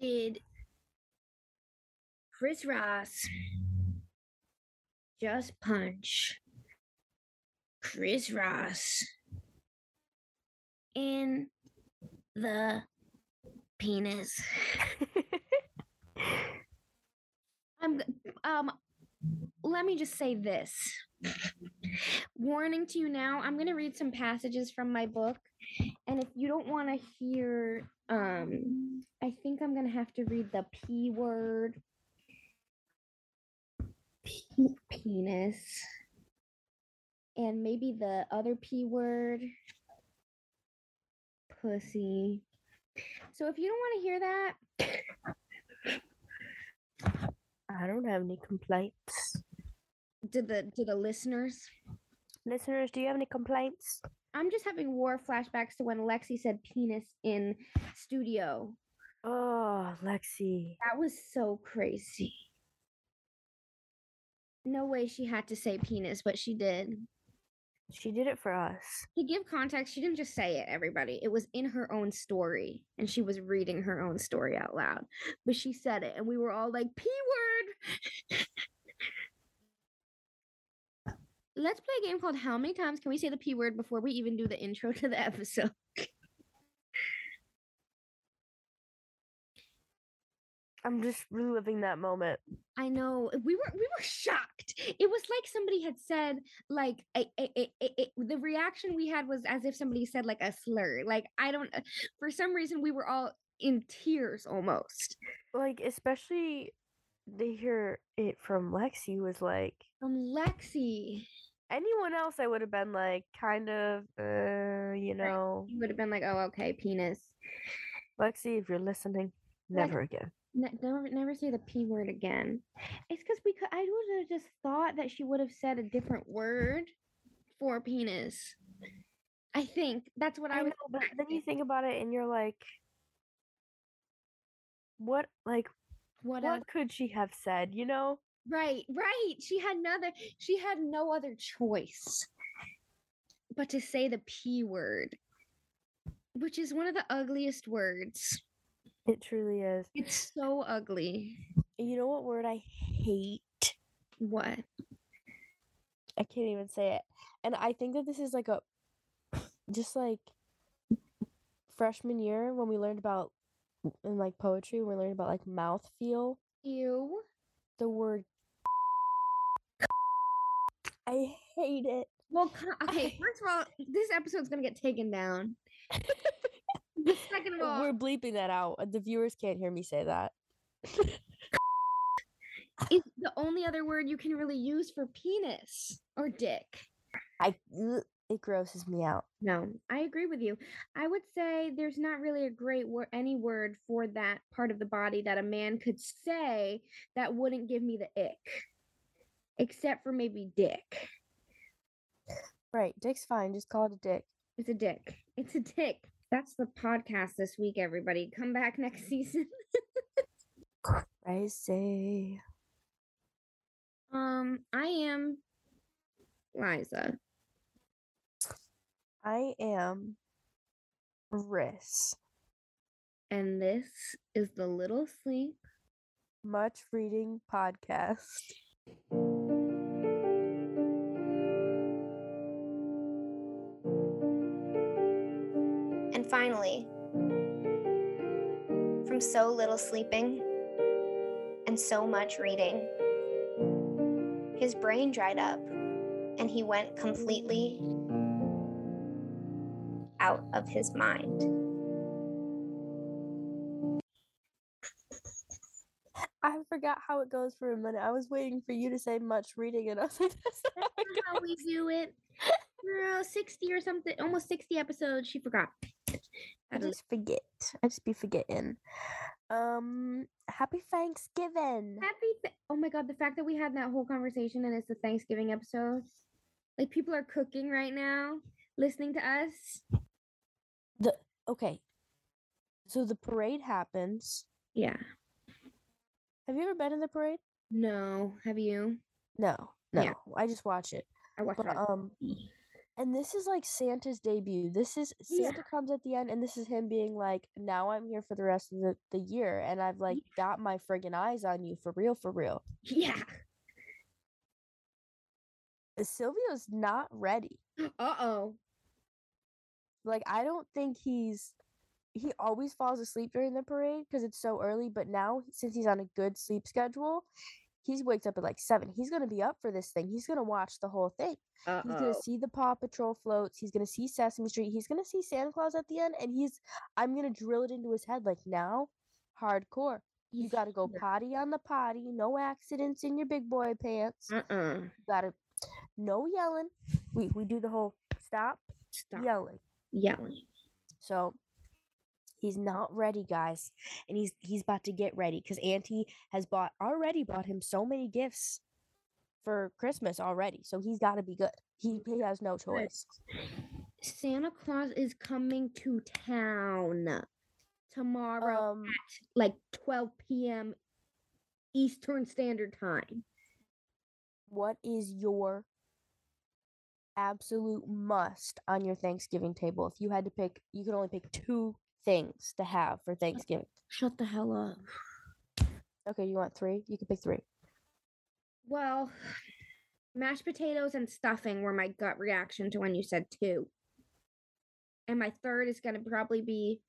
Did Chris Ross just punch Chris Ross in the penis? I'm um let me just say this. Warning to you now, I'm going to read some passages from my book and if you don't want to hear um I think I'm going to have to read the p word P- penis and maybe the other p word pussy. So if you don't want to hear that, I don't have any complaints. did the did the listeners Listeners, do you have any complaints? I'm just having war flashbacks to when Lexi said penis in studio. Oh, Lexi. That was so crazy. No way she had to say penis, but she did. She did it for us. To give context, she didn't just say it, everybody. It was in her own story, and she was reading her own story out loud. But she said it, and we were all like, P word. Let's play a game called How Many Times Can We Say the P word before we even do the intro to the episode? I'm just reliving that moment. I know we were we were shocked. It was like somebody had said like a, a, a, the reaction we had was as if somebody said like a slur. Like I don't for some reason we were all in tears almost. Like, especially to hear it from Lexi was like, From Lexi, anyone else, I would have been like, kind of, uh, you know, you would have been like, "Oh, okay, penis." Lexi, if you're listening, Like- never again. Ne- never, never say the p word again. It's because we could. I would have just thought that she would have said a different word for penis. I think that's what I, I was. know, but then you think about it and you're like, what, like, what what else? could she have said, you know? Right, right. She had another she had no other choice but to say the P word, which is one of the ugliest words. It truly is. It's so ugly. You know what word I hate? What? I can't even say it. And I think that this is like a just like freshman year when we learned about in like poetry, we learned about like mouth feel, Ew. The word I hate it. Well, okay, first of all, this episode's gonna get taken down. Second of all, We're bleeping that out. The viewers can't hear me say that. is the only other word you can really use for penis or dick. I it grosses me out. No, I agree with you. I would say there's not really a great word, any word for that part of the body that a man could say that wouldn't give me the ick, except for maybe dick. Right, dick's fine. Just call it a dick. It's a dick. It's a dick. That's the podcast this week, everybody. Come back next season. Crazy. Um, I am Liza. I am Riss. And this is the Little Sleep. Much reading podcast. And finally, from so little sleeping and so much reading, his brain dried up and he went completely out of his mind. I forgot how it goes for a minute. I was waiting for you to say much reading, and I was like, "That's not how That's how we do it. Girl, 60 or something, almost 60 episodes. She forgot. I That is- just forget. I just be forgetting. Um, happy Thanksgiving. Happy. Th- oh my God, the fact that we had that whole conversation and it's the Thanksgiving episode. Like, people are cooking right now, listening to us. Okay. So the parade happens. Yeah. Have you ever been in the parade? No. Have you? No, no. Yeah. I just watch it. I watched But it. um, And this is like Santa's debut. This is Yeah. Santa comes at the end, and this is him being like, "Now I'm here for the rest of the, the year, and I've like got my friggin' eyes on you for real, for real." Yeah. Silvio's not ready. Uh oh. Like I don't think he's he always falls asleep during the parade because it's so early, but now since he's on a good sleep schedule, he wakes up at like 7. He's going to be up for this thing. He's going to watch the whole thing. Uh He's going to see the Paw Patrol floats. He's going to see Sesame Street. He's going to see Santa Claus at the end and he's I'm going to drill it into his head like now hardcore. You got to go potty on the potty. No accidents in your big boy pants. Uh uh You got to no yelling. We we do the whole stop Stop yelling. Yelling. So he's not ready, guys, and he's he's about to get ready because Auntie has bought already bought him so many gifts for Christmas already. So he's got to be good. He he has no choice. Santa Claus is coming to town tomorrow Um, like 12 p.m. Eastern Standard Time. what is your absolute must on your Thanksgiving table? If you had to pick, you could only pick two things to have for Thanksgiving. Shut the hell up. Okay, you want three? You can pick three. Well, mashed potatoes and stuffing were my gut reaction to when you said two. And my third is going to probably be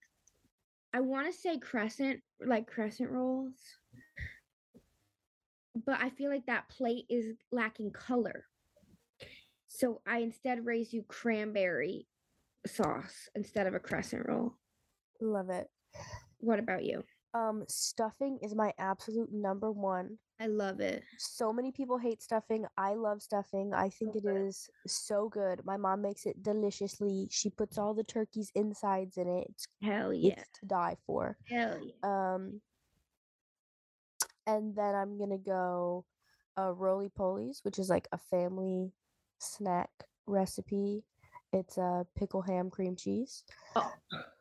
I want to say crescent, like crescent rolls. But I feel like that plate is lacking color. So I instead raise you cranberry sauce instead of a crescent roll. Love it. What about you? Um, stuffing is my absolute number one. I love it. So many people hate stuffing. I love stuffing. I think it good. is so good. My mom makes it deliciously. She puts all the turkey's insides in it. It's, Hell yeah. it's to die for. Hell yeah. Um, and then I'm gonna go uh, roly polies, which is like a family snack recipe. It's a pickle ham cream cheese. Oh.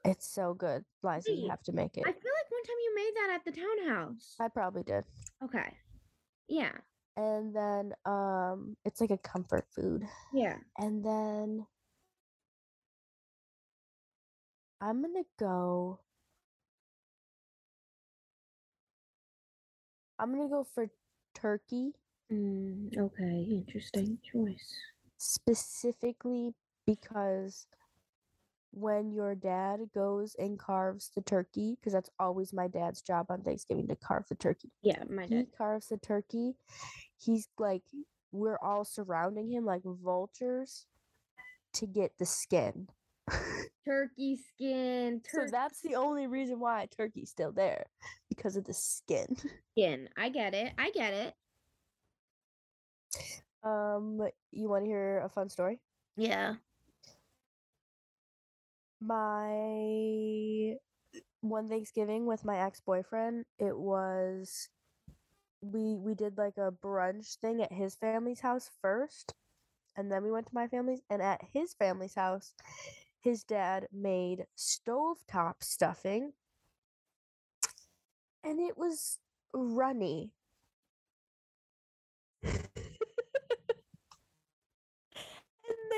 It's so good, Liza. You have to make it. I feel like one time you made that at the townhouse. I probably did. Okay. Yeah. And then um, it's like a comfort food. Yeah. And then I'm gonna go. I'm gonna go for turkey Mm, okay. Interesting choice. specifically because when your dad goes and carves the turkey, because that's always my dad's job on Thanksgiving to carve the turkey. Yeah, my dad. He carves the turkey. He's like, we're all surrounding him like vultures to get the skin. Turkey skin. So that's the only reason why turkey's still there because of the skin. skin. I get it. I get it. Um, you want to hear a fun story? Yeah. My one Thanksgiving with my ex-boyfriend, it was we we did like a brunch thing at his family's house first, and then we went to my family's and at his family's house, his dad made stovetop stuffing and it was runny. and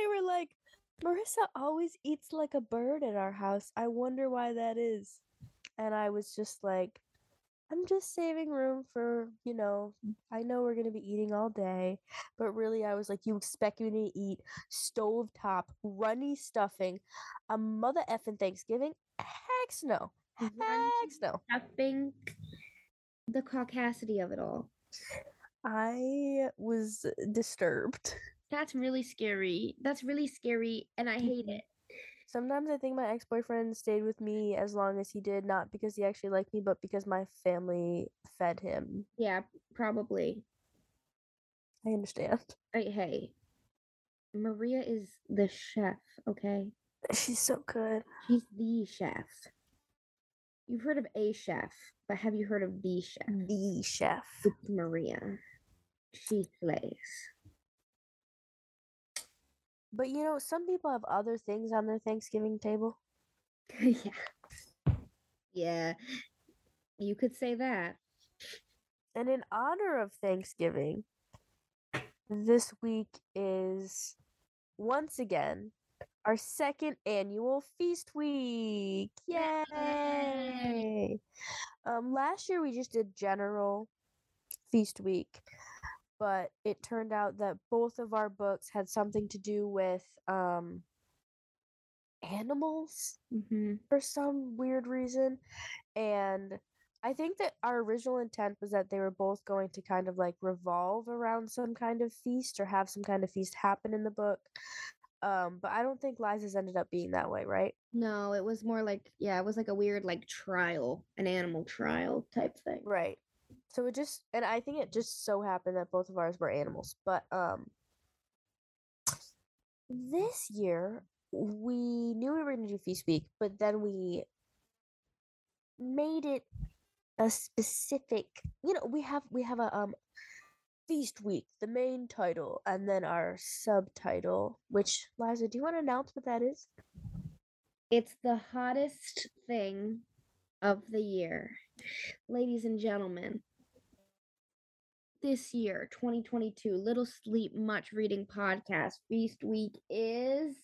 they were like, Marissa always eats like a bird at our house. I wonder why that is. And I was just like, I'm just saving room for, you know, I know we're going to be eating all day. But really, I was like, you expect me to eat stovetop, runny stuffing, a mother effing Thanksgiving? Heck no. Heck no. Stuffing the caucasity of it all. I was disturbed. That's really scary. That's really scary, and I hate Mhm. it. Sometimes I think my ex boyfriend stayed with me as long as he did, not because he actually liked me, but because my family fed him. Yeah, probably. I understand. I, hey, Maria is the chef. Okay, She's so good. she's the chef. You've heard of a chef, but have you heard of the chef? The chef. It's Maria. She slays. But you know, some people have other things on their Thanksgiving table. yeah. Yeah. You could say that. And in honor of Thanksgiving, this week is once again our second annual feast week. Yay! Um, last year we just did general feast week, but it turned out that both of our books had something to do with um animals Mm-hmm. for some weird reason. And I think that our original intent was that they were both going to kind of like revolve around some kind of feast or have some kind of feast happen in the book. Um, but I don't think Liza's ended up being that way, right? No, it was more like yeah, it was like a weird like trial, an animal trial type thing. Right. So it just and I think it just so happened that both of ours were animals. But um this year we knew we were gonna do feast week, but then we made it a specific you know, we have we have a um feast week, the main title, and then our subtitle, which Liza, do you want to announce what that is? It's the hottest thing of the year. Ladies and gentlemen, this year, 2022, Little Sleep Much Reading Podcast Feast Week is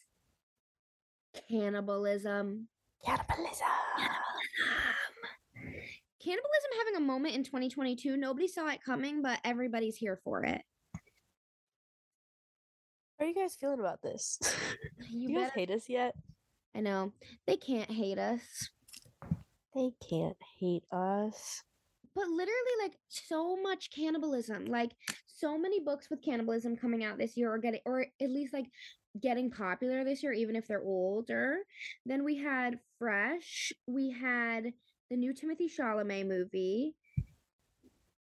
cannibalism. Cannibalism. Cannibalism Cannibalism having a moment in 2022. Nobody saw it coming, but everybody's here for it. How are you guys feeling about this? You, you guys hate us yet? I know. They can't hate us. They can't hate us. But literally, like so much cannibalism, like so many books with cannibalism coming out this year, or getting, or at least like getting popular this year, even if they're older. Then we had Fresh. We had the new Timothée Chalamet movie.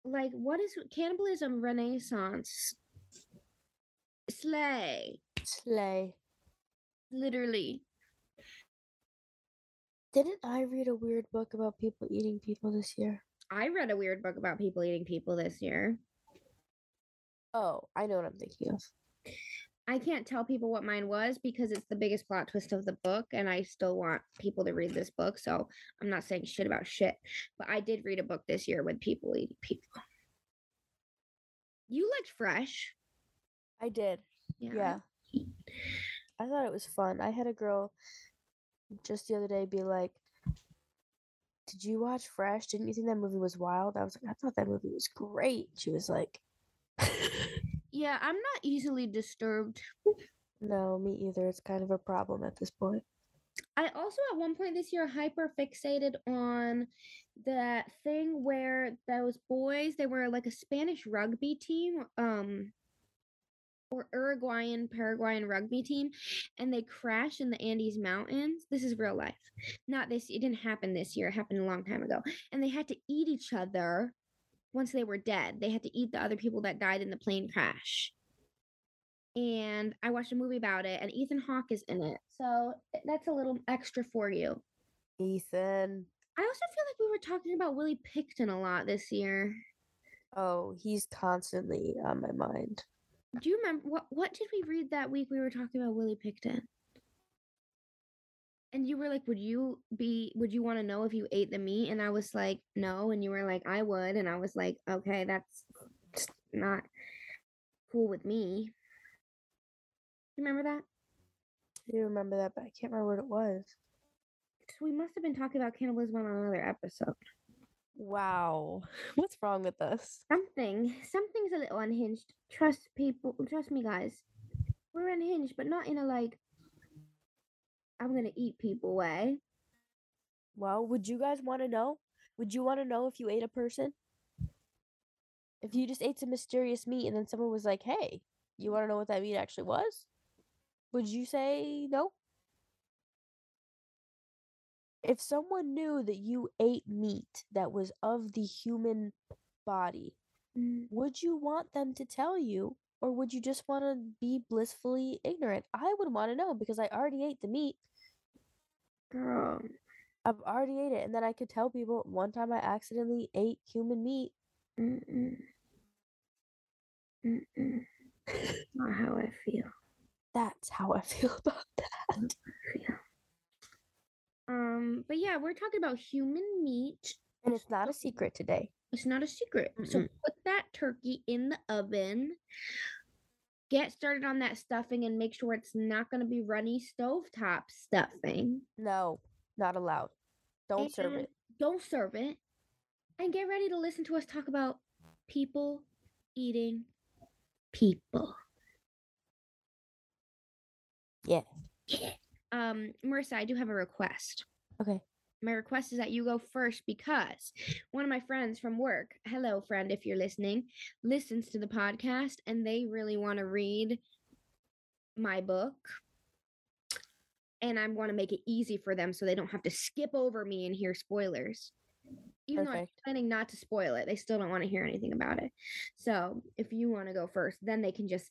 Like, what is cannibalism renaissance? Slay, Slay. literally. Didn't I read a weird book about people eating people this year? I read a weird book about people eating people this year. Oh, I know what I'm thinking of. I can't tell people what mine was because it's the biggest plot twist of the book, and I still want people to read this book. So I'm not saying shit about shit, but I did read a book this year with people eating people. You liked Fresh, I did. yeah? Yeah. I thought it was fun. I had a girl just the other day be like, Did you watch Fresh? Didn't you think that movie was wild? I was like, I thought that movie was great. She was like, Yeah, I'm not easily disturbed. No, me either. It's kind of a problem at this point. I also at one point this year hyper fixated on that thing where those boys they were like a Spanish rugby team um or Uruguayan Paraguayan rugby team and they crashed in the Andes mountains. This is real life. Not this it didn't happen this year. It happened a long time ago. And they had to eat each other once they were dead. They had to eat the other people that died in the plane crash and I watched a movie about it, and Ethan Hawke is in it. So eh, that's a little extra for you. Ethan. I also feel like we were talking about Willie Pickton a lot this year. Oh, he's constantly on my mind. Do you remember what what did we read that week we were talking about Willie Pickton? And you were like, "Would you be would you want to know if you ate the meat?" And I was like, "No." And you were like, "I would." And I was like, "Okay, that's not cool with me." You remember that? I do remember that, but I can't remember what it was. So we must have been talking about cannibalism on another episode. Wow. What's wrong with us? Something, something's a little unhinged. Trust people, trust me, guys. We're unhinged, but not in a like, I'm gonna eat people way. Well, would you guys want to know? Would you want to know if you ate a person? If you just ate some mysterious meat and then someone was like, hey, you want to know what that meat actually was? Would you say no? If someone knew that you ate meat that was of the human body, Mm, would you want them to tell you or would you just want to be blissfully ignorant? I would want to know because I already ate the meat. Girl, I've already ate it and then I could tell people one time I accidentally ate human meat. mm-mm. Mm-mm. not how I feel. That's how I feel about that. feel. Um, but yeah, we're talking about human meat. And it's not a secret today. It's not a secret. So Mm-mm. put that turkey in the oven. get started on that stuffing and make sure it's not going to be runny stovetop stuffing. No, not allowed. Don't serve it. Don't serve it. And get ready to listen to us talk about people eating people. Yeah. Yeah. Um, Marissa, I do have a request. Okay. My request is that you go first because one of my friends from work, hello friend if you're listening, listens to the podcast and they really want to read my book. And I want to make it easy for them so they don't have to skip over me and hear spoilers. Even though I'm planning not to spoil it, they still don't want to hear anything about it. So if you want to go first, then they can just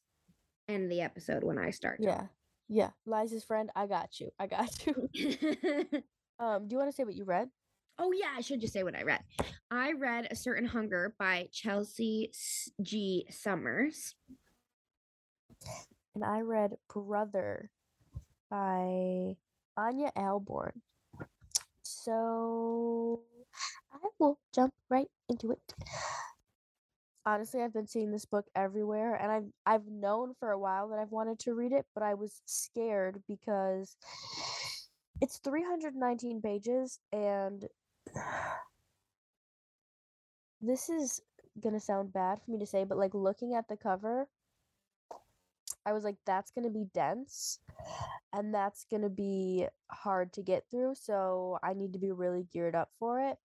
end the episode when I start. Yeah. Yeah. Liza's friend, I got you. I got you. Um, do you want to say what you read? Oh yeah, I should just say what I read. I read A Certain Hunger by Chelsea G. Summers. And I read Brother by Ania Ahlborn. So I will jump right into it. Honestly, I've been seeing this book everywhere and I've I've known for a while that I've wanted to read it, but I was scared because it's 319 pages and this is gonna sound bad for me to say, but like looking at the cover, I was like, that's gonna be dense and that's gonna be hard to get through, so I need to be really geared up for it.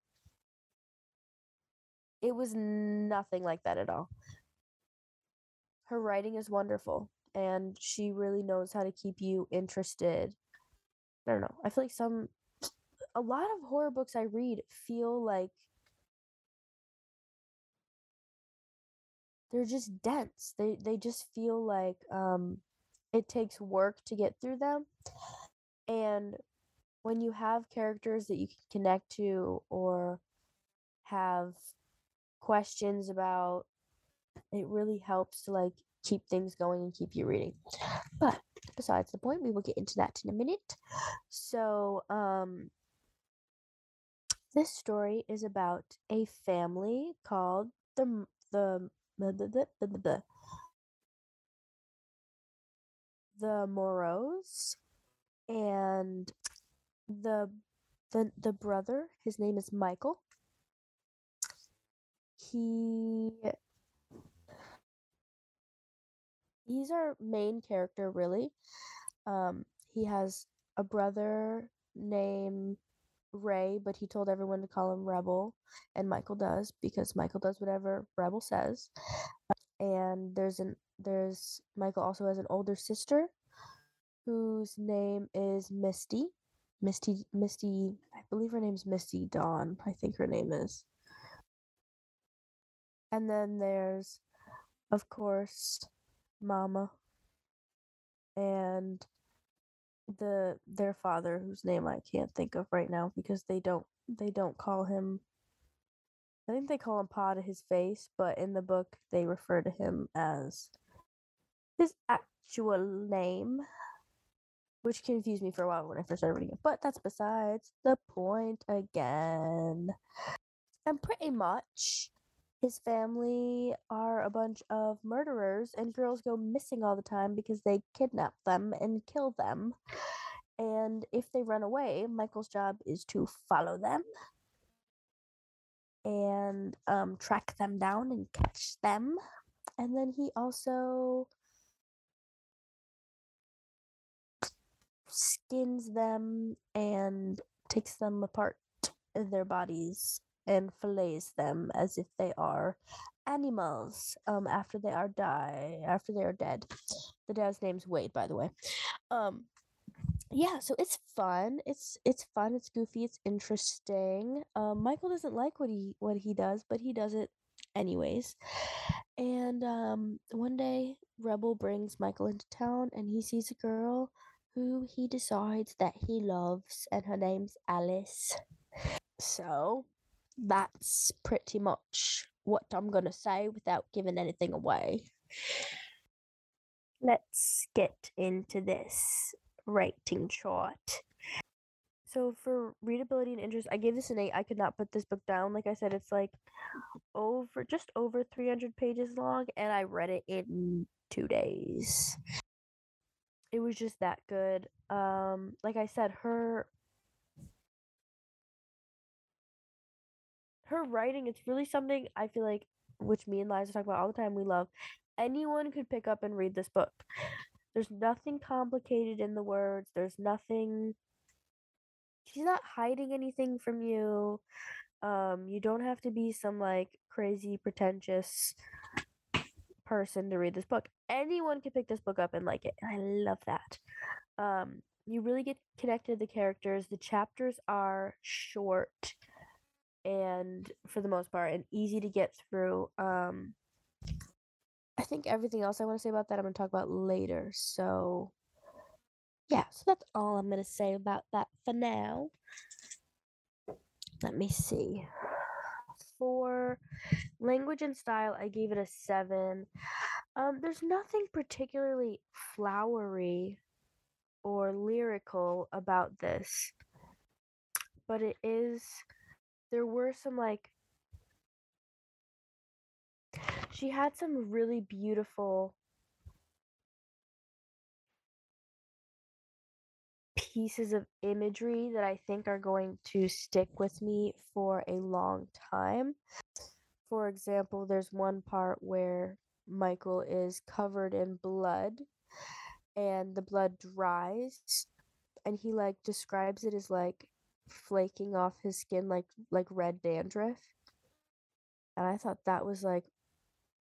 It was nothing like that at all. Her writing is wonderful and she really knows how to keep you interested. I don't know. I feel like some a lot of horror books I read feel like they're just dense. They they just feel like um it takes work to get through them. And when you have characters that you can connect to or have questions about, it really helps to like keep things going and keep you reading. But besides the point, we will get into that in a minute. So, um this story is about a family called the the the the the, the, the, the Morrows and the the the brother his name is Michael he he's our main character really um he has a brother named Ray but he told everyone to call him Rebel and Michael does because Michael does whatever Rebel says and there's an there's Michael also has an older sister whose name is Misty. Misty Misty I believe her name's Misty Dawn, I think her name is. And then there's of course Mama and the their father whose name I can't think of right now because they don't they don't call him I think they call him Pa to his face, but in the book they refer to him as his actual name, which confused me for a while when I first started reading it. But that's besides the point again. And pretty much, his family are a bunch of murderers, and girls go missing all the time because they kidnap them and kill them. And if they run away, Michael's job is to follow them and um, track them down and catch them. And then he also skins them and takes them apart their bodies and fillets them as if they are animals um after they are die after they are dead. The dad's name's wade by the way. Um yeah so it's fun. It's it's fun. It's goofy. It's interesting. Um michael doesn't like what he what he does but he does it anyways. And um one day rebel brings michael into town and he sees a girl who he decides that he loves and her name's alice. So that's pretty much what i'm gonna say without giving anything away let's get into this rating chart. So for readability and interest, I gave this an eight. I could not put this book down. Like I said, it's like over just over 300 pages long, and I read it in two days. It was just that good. Um, like I said, her her writing, it's really something I feel like which me and Liza talk about all the time, we love. Anyone could pick up and read this book. There's nothing complicated in the words. There's nothing she's not hiding anything from you. Um, you don't have to be some like crazy pretentious person to read this book. Anyone can pick this book up and like it. And I love that. Um, you really get connected to the characters. The chapters are short and for the most part and easy to get through. Um, I think everything else I want to say about that I'm going to talk about later. So yeah, so that's all I'm going to say about that for now. Let me see. For language and style, I gave it a seven. Um, there's nothing particularly flowery or lyrical about this, but it is. There were some like. She had some really beautiful pieces of imagery that I think are going to stick with me for a long time. For example, there's one part where Michael is covered in blood and the blood dries and he like describes it as like flaking off his skin like like red dandruff. And I thought that was like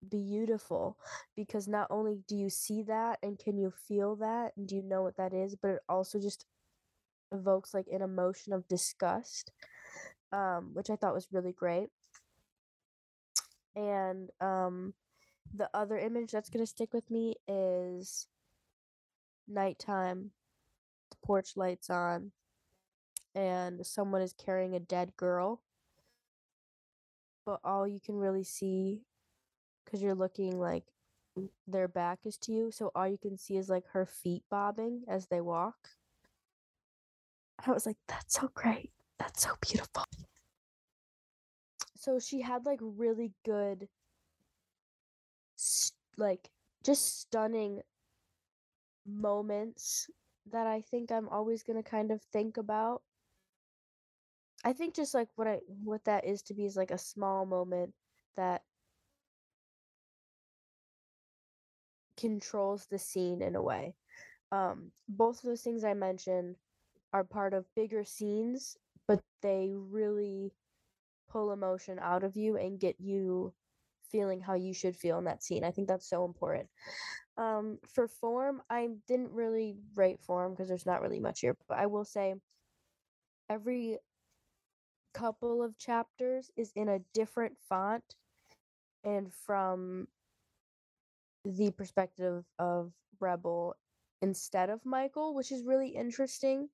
beautiful because not only do you see that and can you feel that and do you know what that is, but it also just evokes like an emotion of disgust, um, which I thought was really great. And um, the other image that's gonna stick with me is nighttime, the porch lights on, and someone is carrying a dead girl. But all you can really see, because you're looking like their back is to you, so all you can see is like her feet bobbing as they walk. I was like, that's so great. That's so beautiful. So she had like really good, like just stunning moments that I think I'm always going to kind of think about. I think just like what I what that is to be is like a small moment that controls the scene in a way. Um both of those things I mentioned are part of bigger scenes, but they really pull emotion out of you and get you feeling how you should feel in that scene. I think that's so important. Um, for form, I didn't really rate form because there's not really much here, but I will say every couple of chapters is in a different font and from the perspective of Rebel instead of Michael, which is really interesting.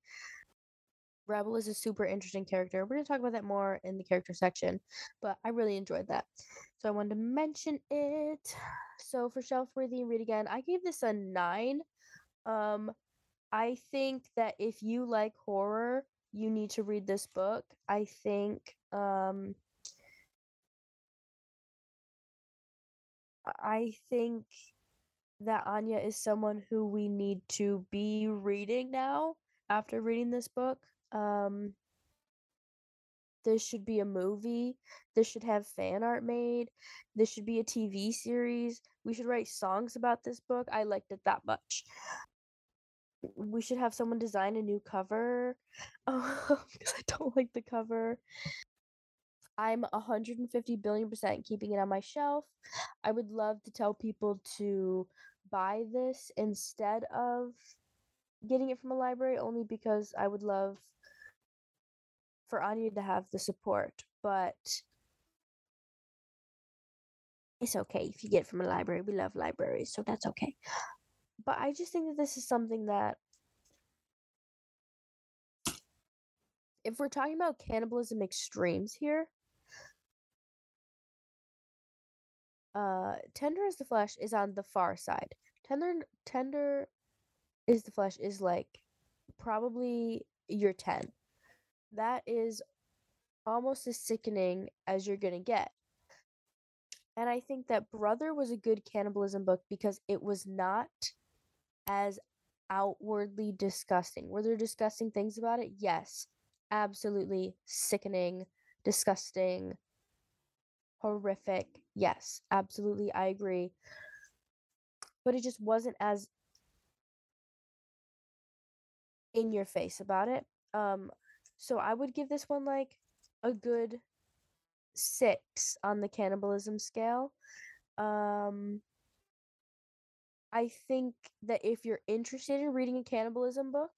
Rebel is a super interesting character. We're going to talk about that more in the character section, but I really enjoyed that. So I wanted to mention it. So for shelf worthy read again, I gave this a 9. Um I think that if you like horror, you need to read this book. I think um I think that Ania is someone who we need to be reading now after reading this book. Um, this should be a movie. This should have fan art made. This should be a TV series. We should write songs about this book. I liked it that much. We should have someone design a new cover um, because I don't like the cover. I'm 150 billion percent keeping it on my shelf. I would love to tell people to buy this instead of getting it from a library only because I would love for Ania to have the support, but it's okay if you get it from a library. We love libraries, so that's okay. But I just think that this is something that if we're talking about cannibalism extremes here, uh tender as the flesh is on the far side tender tender is the flesh is like probably your 10 that is almost as sickening as you're going to get. And I think that Brother was a good cannibalism book because it was not as outwardly disgusting. Were there disgusting things about it? Yes. Absolutely sickening, disgusting, horrific. Yes, absolutely. I agree. But it just wasn't as in your face about it. Um so I would give this one like a good 6 on the cannibalism scale. Um I think that if you're interested in reading a cannibalism book,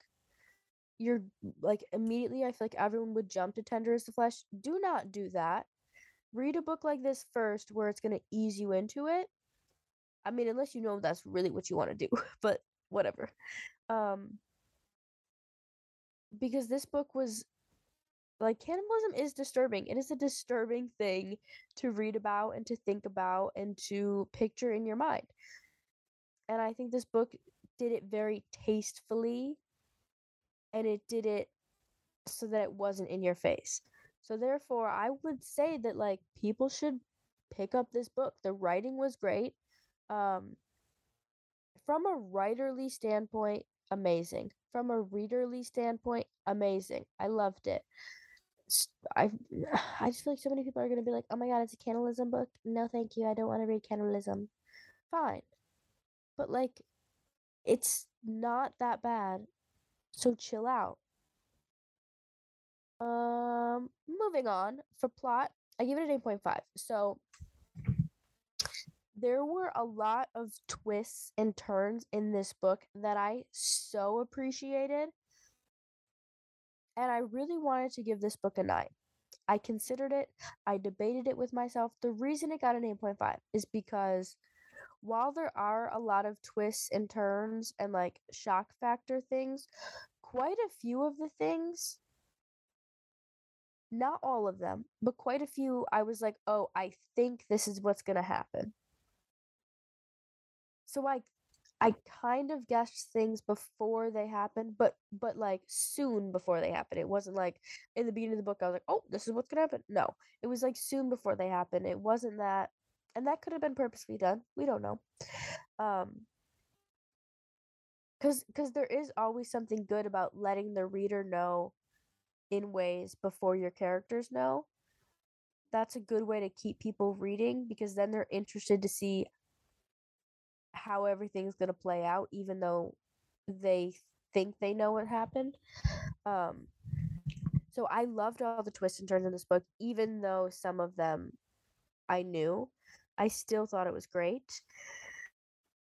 you're like immediately I feel like everyone would jump to Tender as the Flesh. Do not do that. Read a book like this first where it's going to ease you into it. I mean, unless you know that's really what you want to do, but whatever. Um because this book was like cannibalism is disturbing. It is a disturbing thing to read about and to think about and to picture in your mind. And I think this book did it very tastefully and it did it so that it wasn't in your face. So therefore, I would say that like people should pick up this book. The writing was great. Um from a writerly standpoint, amazing. From a readerly standpoint, amazing. I loved it. I I just feel like so many people are gonna be like, "Oh my god, it's a cannibalism book." No, thank you. I don't want to read cannibalism. Fine, but like, it's not that bad. So chill out. Um, moving on for plot, I give it an eight point five. So there were a lot of twists and turns in this book that I so appreciated. And I really wanted to give this book a 9. I considered it, I debated it with myself. The reason it got an 8.5 is because while there are a lot of twists and turns and like shock factor things, quite a few of the things not all of them, but quite a few I was like, "Oh, I think this is what's going to happen." So I I kind of guessed things before they happened, but but like soon before they happen. It wasn't like in the beginning of the book I was like, "Oh, this is what's going to happen." No. It was like soon before they happen. It wasn't that and that could have been purposely done. We don't know. Um cuz cuz there is always something good about letting the reader know in ways before your characters know. That's a good way to keep people reading because then they're interested to see how everything's going to play out even though they think they know what happened um so i loved all the twists and turns in this book even though some of them i knew i still thought it was great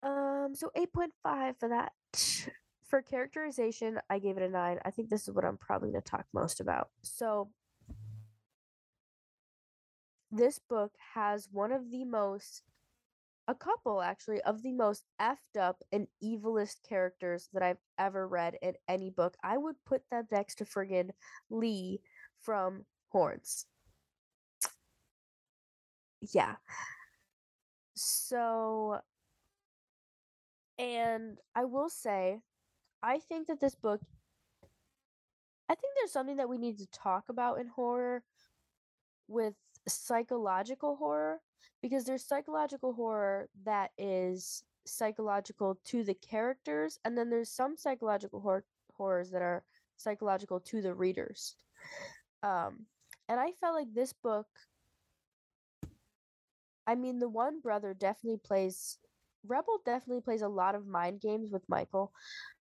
um so 8.5 for that for characterization i gave it a 9 i think this is what i'm probably going to talk most about so this book has one of the most a couple actually of the most effed up and evilest characters that I've ever read in any book. I would put them next to friggin' Lee from Horns. Yeah. So, and I will say, I think that this book, I think there's something that we need to talk about in horror with psychological horror because there's psychological horror that is psychological to the characters and then there's some psychological hor- horrors that are psychological to the readers. Um and i felt like this book i mean the one brother definitely plays rebel definitely plays a lot of mind games with michael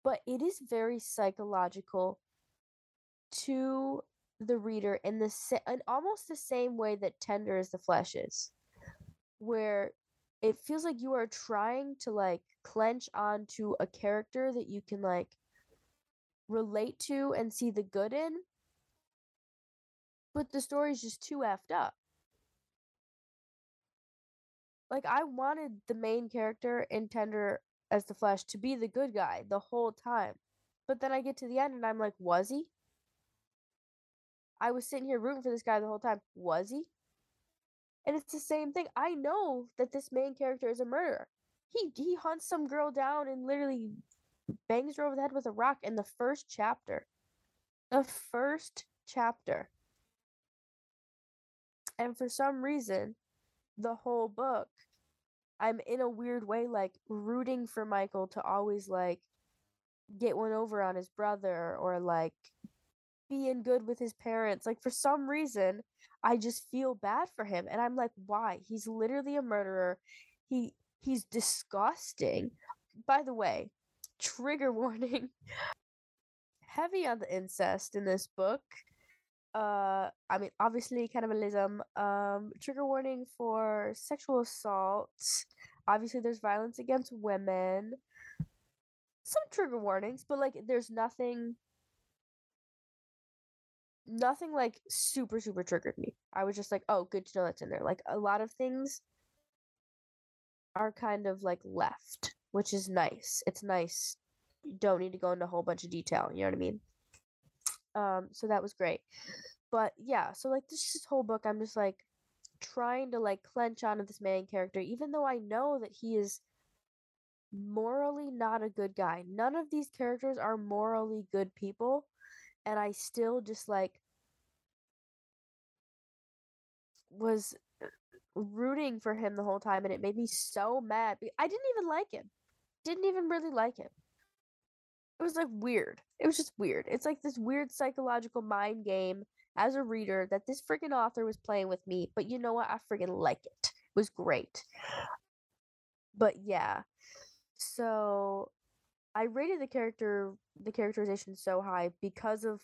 but it is very psychological to the reader in the in almost the same way that tender as the flesh is where it feels like you are trying to like clench onto a character that you can like relate to and see the good in but the story's just too effed up like i wanted the main character in tender as the flesh to be the good guy the whole time but then i get to the end and i'm like was he i was sitting here rooting for this guy the whole time was he and it's the same thing. I know that this main character is a murderer. He he hunts some girl down and literally bangs her over the head with a rock in the first chapter. The first chapter. And for some reason, the whole book, I'm in a weird way like rooting for Michael to always like get one over on his brother or like being good with his parents. Like for some reason, I just feel bad for him and I'm like, why? He's literally a murderer. He he's disgusting. By the way, trigger warning. Heavy on the incest in this book. Uh I mean obviously cannibalism, um trigger warning for sexual assault. Obviously there's violence against women. Some trigger warnings, but like there's nothing nothing like super super triggered me. I was just like, "Oh, good to know that's in there." Like a lot of things are kind of like left, which is nice. It's nice. You don't need to go into a whole bunch of detail, you know what I mean? Um so that was great. But yeah, so like this this whole book I'm just like trying to like clench onto this main character even though I know that he is morally not a good guy. None of these characters are morally good people and I still just like was uh, rooting for him the whole time and it made me so mad. I didn't even like him. Didn't even really like him. It was like weird. It was just weird. It's like this weird psychological mind game as a reader that this freaking author was playing with me, but you know what? I freaking like it. It was great. But yeah. So I rated the character the characterization so high because of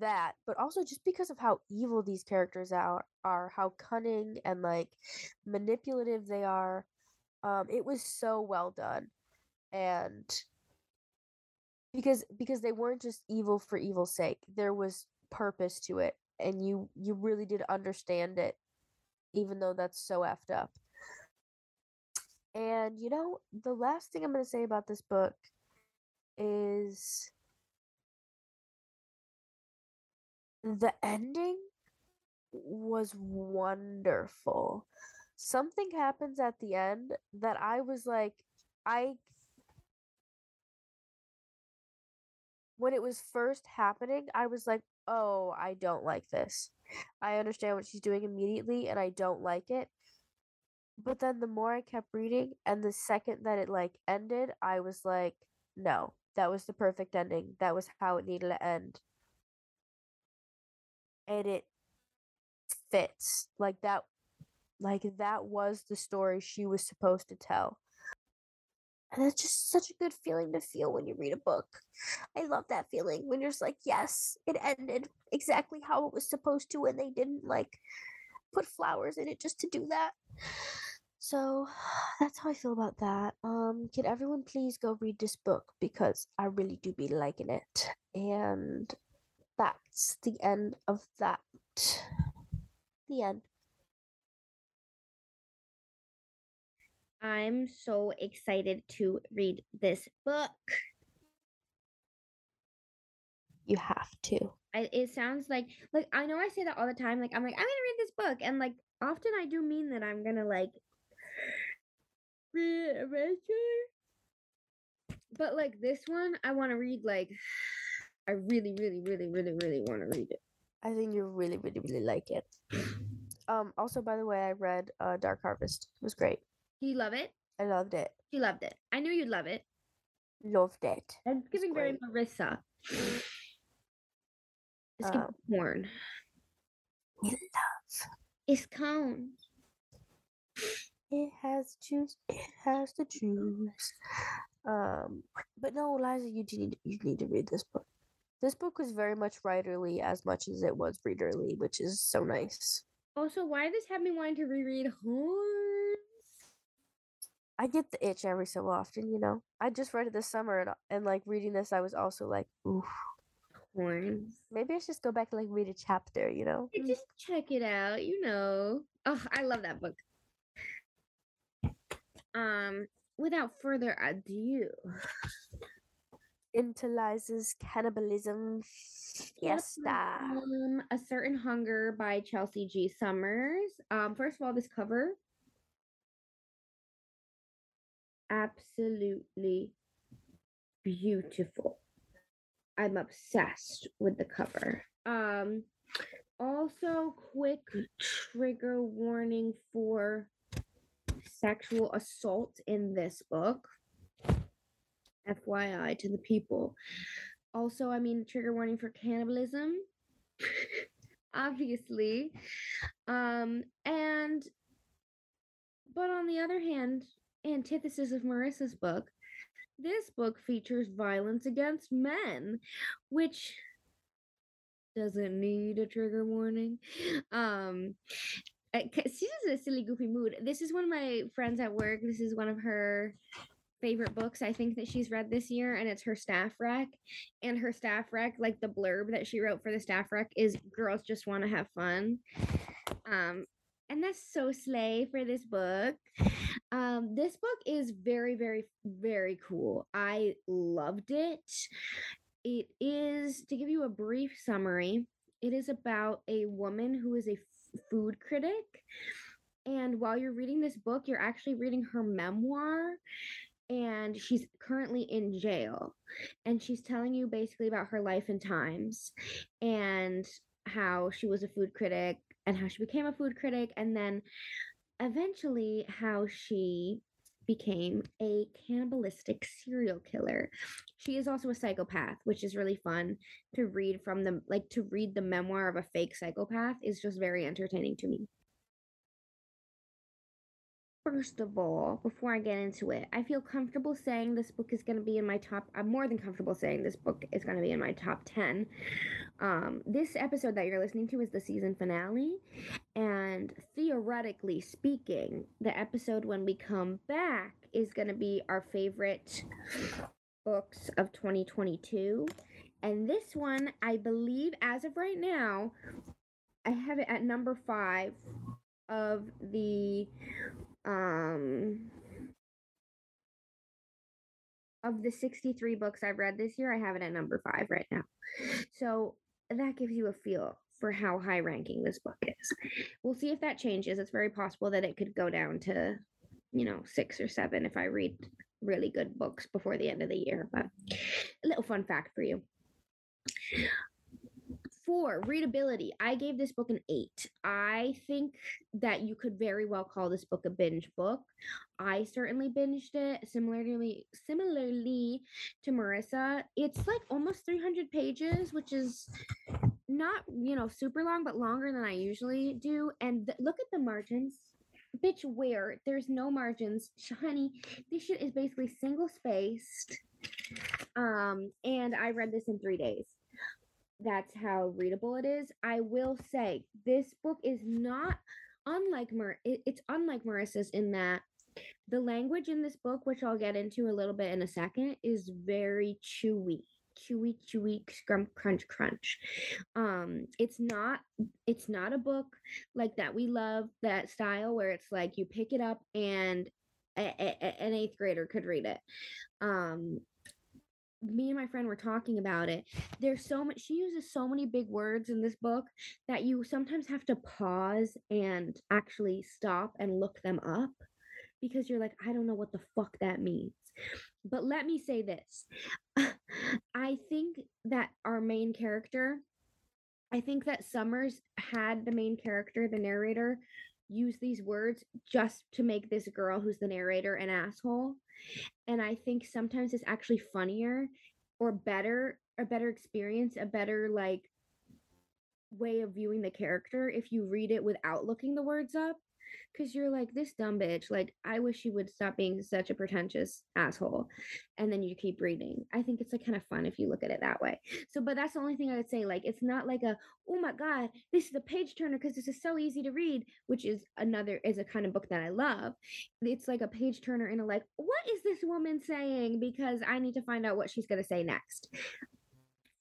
that, but also just because of how evil these characters are, are how cunning and like manipulative they are. Um, it was so well done, and because because they weren't just evil for evil's sake, there was purpose to it, and you you really did understand it, even though that's so effed up. And you know, the last thing I'm going to say about this book is the ending was wonderful. Something happens at the end that I was like, I. When it was first happening, I was like, oh, I don't like this. I understand what she's doing immediately and I don't like it. But then the more I kept reading and the second that it like ended, I was like, no, that was the perfect ending. That was how it needed to end. And it fits. Like that like that was the story she was supposed to tell. And it's just such a good feeling to feel when you read a book. I love that feeling when you're just like, yes, it ended exactly how it was supposed to, and they didn't like put flowers in it just to do that. So that's how I feel about that. Um, can everyone please go read this book because I really do be liking it. And that's the end of that. The end. I'm so excited to read this book. You have to. I, it sounds like like I know I say that all the time. Like I'm like I'm gonna read this book, and like often I do mean that I'm gonna like read it eventually. But like this one, I want to read. Like I really, really, really, really, really want to read it. I think you really, really, really like it. Um. Also, by the way, I read uh, Dark Harvest. It was great. Do you love it? I loved it. You loved it. I knew you'd love it. Loved it. It's giving very. Marissa. It's Um, corn. We love. It's cone. It has juice. It has the juice. Um, but no, Liza, you do need you need to read this book. This book was very much writerly as much as it was readerly, which is so nice. Also, why this have me wanting to reread Horns? I get the itch every so often, you know. I just read it this summer, and, and like reading this, I was also like, ooh, Horns. maybe I should just go back and like read a chapter, you know. Just check it out, you know. Oh, I love that book. Um, without further ado, Into Liza's cannibalism fiesta. um, A Certain Hunger by Chelsea G. Summers. Um, first of all, this cover absolutely beautiful. I'm obsessed with the cover. Um also quick trigger warning for sexual assault in this book. FYI to the people. Also, I mean trigger warning for cannibalism. Obviously. Um and but on the other hand, antithesis of Marissa's book, this book features violence against men, which doesn't need a trigger warning. Um, she's in a silly, goofy mood. This is one of my friends at work. This is one of her favorite books I think that she's read this year, and it's her staff rec. And her staff rec, like the blurb that she wrote for the staff rec, is "Girls just want to have fun." Um, and that's so slay for this book. Um, this book is very, very, very cool. I loved it. It is to give you a brief summary. It is about a woman who is a f- food critic. And while you're reading this book, you're actually reading her memoir and she's currently in jail and she's telling you basically about her life and times and how she was a food critic and how she became a food critic and then eventually how she became a cannibalistic serial killer. She is also a psychopath, which is really fun to read from the like to read the memoir of a fake psychopath is just very entertaining to me. First of all, before I get into it, I feel comfortable saying this book is going to be in my top. I'm more than comfortable saying this book is going to be in my top 10. Um, this episode that you're listening to is the season finale. And theoretically speaking, the episode when we come back is going to be our favorite books of 2022. And this one, I believe, as of right now, I have it at number five of the um of the 63 books I've read this year, I have it at number five right now. So that gives you a feel for how high ranking this book is. We'll see if that changes. It's very possible that it could go down to, you know, six or seven if I read really good books before the end of the year. But a little fun fact for you. Four, readability. I gave this book an eight. I think that you could very well call this book a binge book. I certainly binged it similarly similarly to Marissa. It's like almost 300 pages, which is not, you know, super long, but longer than I usually do. And th- look at the margins. Bitch, where there's no margins. Honey, this shit is basically single spaced. Um, and I read this in three days that's how readable it is. I will say this book is not unlike Mar- it, it's unlike Marissa's in that the language in this book, which I'll get into a little bit in a second, is very chewy. Chewy, chewy, scrump, crunch, crunch. Um, it's not it's not a book like that. We love that style where it's like you pick it up and a, a, an eighth grader could read it. Um, me and my friend were talking about it there's so much she uses so many big words in this book that you sometimes have to pause and actually stop and look them up because you're like i don't know what the fuck that means. But let me say this i think that our main character i think that summers had the main character the narrator use these words just to make this girl who's the narrator an asshole. And I think sometimes it's actually funnier or better, a better experience, a better like way of viewing the character if you read it without looking the words up because you're like this dumb bitch like i wish you would stop being such a pretentious asshole and then you keep reading i think it's like kind of fun if you look at it that way. So but that's the only thing i would say like it's not like a oh my god this is a page turner because this is so easy to read which is another is a kind of book that i love. It's like a page turner in a like what is this woman saying? because i need to find out what she's going to say next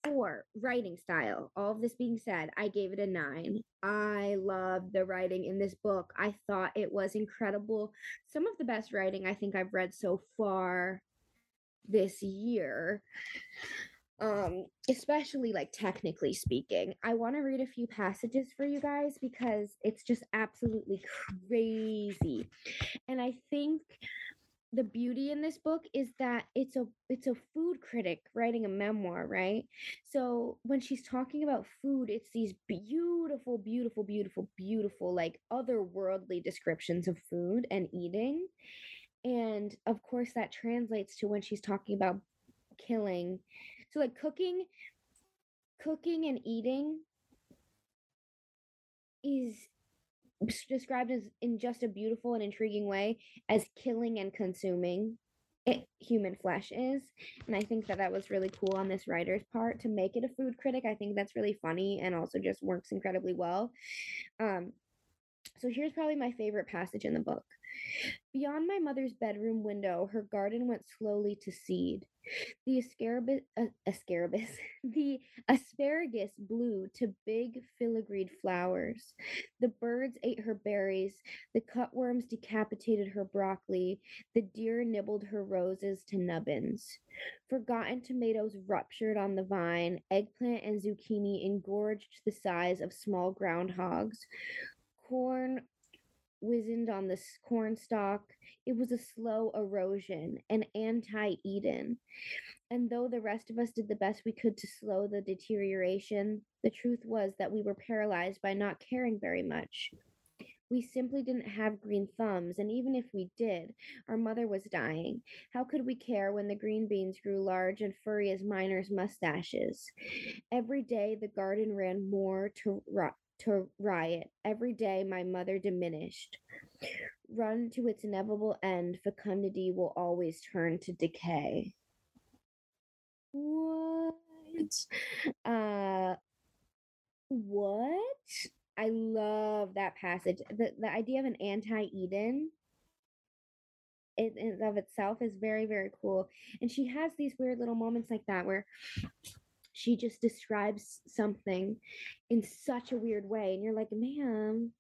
Four, writing style. All of this being said, I gave it a nine. I love the writing in this book. I thought it was incredible. Some of the best writing I think I've read so far this year. Um, especially like technically speaking. I want to read a few passages for you guys because it's just absolutely crazy. And I think the beauty in this book is that it's a it's a food critic writing a memoir, right? So when she's talking about food, it's these beautiful, beautiful, beautiful, beautiful, like otherworldly descriptions of food and eating. And of course that translates to when she's talking about killing. So like cooking cooking and eating is described as in just a beautiful and intriguing way as killing and consuming it, human flesh is. And i think that that was really cool on this writer's part to make it a food critic. I think that's really funny and also just works incredibly well. Um so here's probably my favorite passage in the book beyond my mother's bedroom window her garden went slowly to seed the asparagus, uh, asparagus, the asparagus blew to big filigreed flowers. The birds ate her berries. The cutworms decapitated her broccoli. The deer nibbled her roses to nubbins. Forgotten tomatoes ruptured on the vine. Eggplant and zucchini engorged the size of small groundhogs. Corn wizened on the corn stalk. It was a slow erosion, an anti Eden. And though the rest of us did the best we could to slow the deterioration, the truth was that we were paralyzed by not caring very much. We simply didn't have green thumbs, and even if we did, our mother was dying. How could we care when the green beans grew large and furry as miners' mustaches? Every day the garden ran more to ri- to riot. Every day my mother diminished. Run to its inevitable end, fecundity will always turn to decay. What? Uh what? I love that passage. The the idea of an anti-Eden in, in of itself is very, very cool. And she has these weird little moments like that where she just describes something in such a weird way. And you're like, ma'am,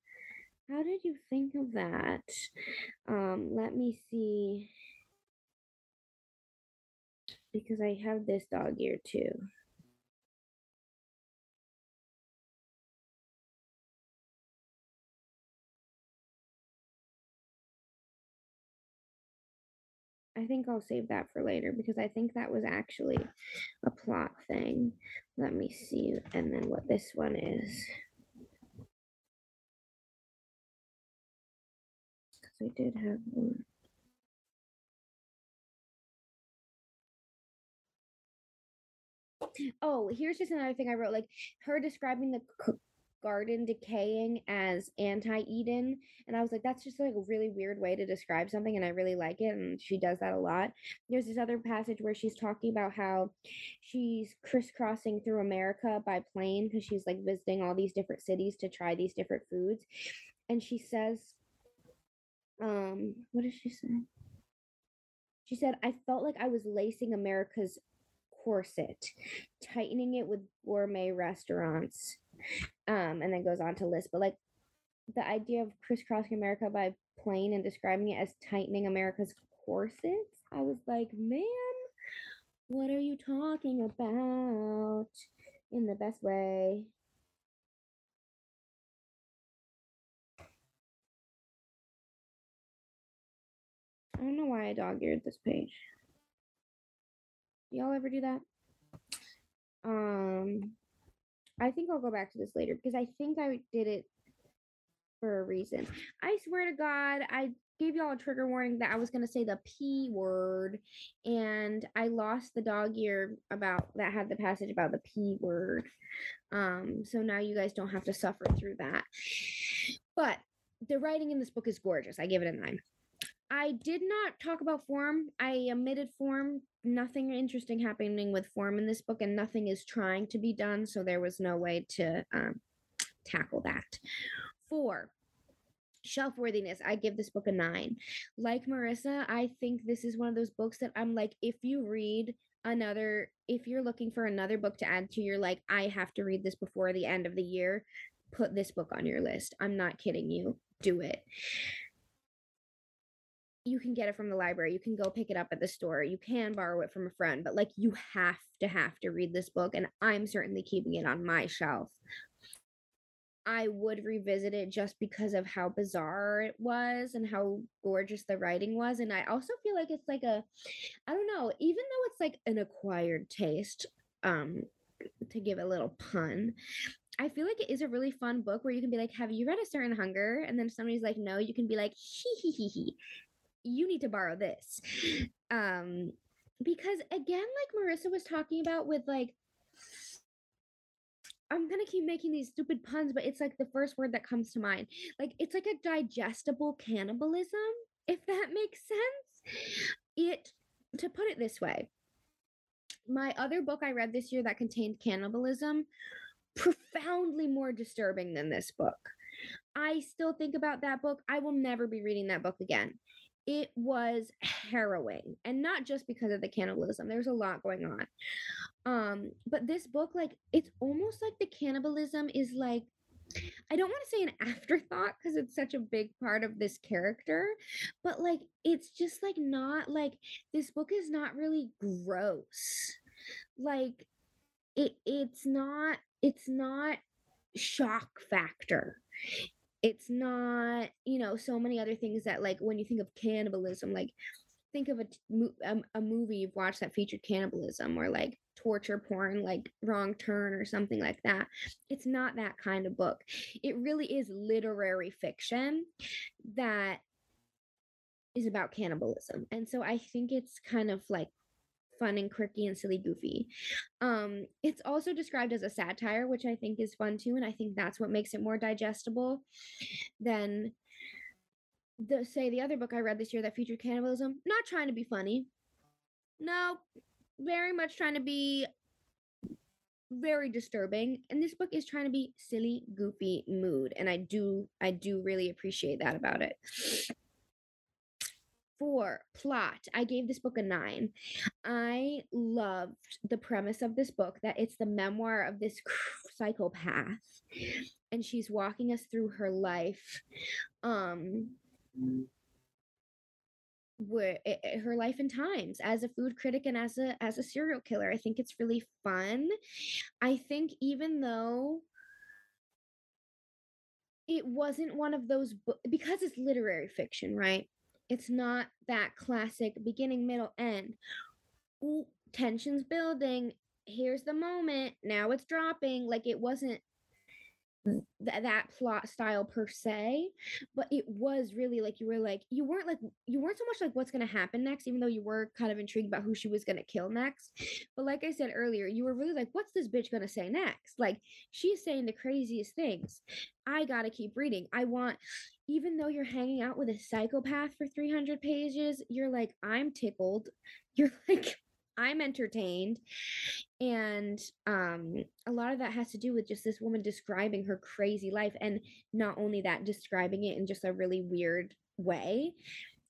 how did you think of that? Um, let me see. Because I have this dog ear too. I think I'll save that for later because I think that was actually a plot thing. Let me see and then what this one is. Because I did have one. Oh, here's just another thing I wrote like her describing the garden decaying as anti Eden. And I was like, that's just like a really weird way to describe something. And I really like it. And she does that a lot. There's this other passage where she's talking about how she's crisscrossing through America by plane because she's like visiting all these different cities to try these different foods. And she says, um, what she say? She said, I felt like I was lacing America's corset, tightening it with gourmet restaurants. Um, and then goes on to list, but like the idea of crisscrossing America by plane and describing it as tightening America's corsets, I was like, man, what are you talking about? In the best way. I don't know why I dog eared this page. Y'all ever do that? Um, I think I'll go back to this later because I think I did it for a reason. I swear to God, I gave y'all a trigger warning that I was gonna say the P word, and I lost the dog ear about that had the passage about the P word. Um, so now you guys don't have to suffer through that. But the writing in this book is gorgeous. I give it a nine. I did not talk about form. I omitted form. Nothing interesting happening with form in this book, and nothing is trying to be done. So there was no way to um, tackle that. Four, shelf worthiness. I give this book a nine. Like Marissa, I think this is one of those books that I'm like, if you read another, if you're looking for another book to add to your, like, I have to read this before the end of the year, put this book on your list. I'm not kidding you. Do it you can get it from the library you can go pick it up at the store you can borrow it from a friend but like you have to have to read this book and i'm certainly keeping it on my shelf I would revisit it just because of how bizarre it was and how gorgeous the writing was. And I also feel like it's like a, I don't know, even though it's like an acquired taste, um, to give a little pun, I feel like it is a really fun book where you can be like, Have you read A Certain Hunger? And then somebody's like, No, you can be like, Hee hee hee hee. You need to borrow this. Um, because again, like Marissa was talking about with like, I'm gonna keep making these stupid puns, but it's like the first word that comes to mind. Like it's like a digestible cannibalism, if that makes sense. It to put it this way, my other book I read this year that contained cannibalism, profoundly more disturbing than this book. I still think about that book. I will never be reading that book again. It was harrowing, and not just because of the cannibalism. There's a lot going on. Um, but this book, like, it's almost like the cannibalism is like I don't want to say an afterthought because it's such a big part of this character, but like it's just like not like this book is not really gross. Like it it's not it's not shock factor. It's not, you know, so many other things that like when you think of cannibalism, like think of a, a, um, a movie you've watched that featured cannibalism or like torture porn like wrong turn or something like that. It's not that kind of book. It really is literary fiction that is about cannibalism. And so i think it's kind of like fun and quirky and silly goofy. Um it's also described as a satire which i think is fun too and i think that's what makes it more digestible than the say the other book i read this year that featured cannibalism. Not trying to be funny. No very much trying to be very disturbing and this book is trying to be silly goofy mood and i do i do really appreciate that about it for plot i gave this book a nine. I loved the premise of this book that it's the memoir of this psychopath and she's walking us through her life um where her life and times as a food critic and as a as a serial killer. I think it's really fun. I think even though it wasn't one of those bo- because it's literary fiction right it's not that classic beginning middle end. Ooh, tensions building. Here's the moment. Now it's dropping. Like it wasn't th- that plot style per se but it was really like you were like you weren't like you weren't so much like what's going to happen next even though you were kind of intrigued about who she was going to kill next but like i said earlier you were really like what's this bitch going to say next? Like she's saying the craziest things. I got to keep reading. I want even though you're hanging out with a psychopath for 300 pages you're like i'm tickled. You're like I'm entertained. And um, a lot of that has to do with just this woman describing her crazy life. And not only that, describing it in just a really weird way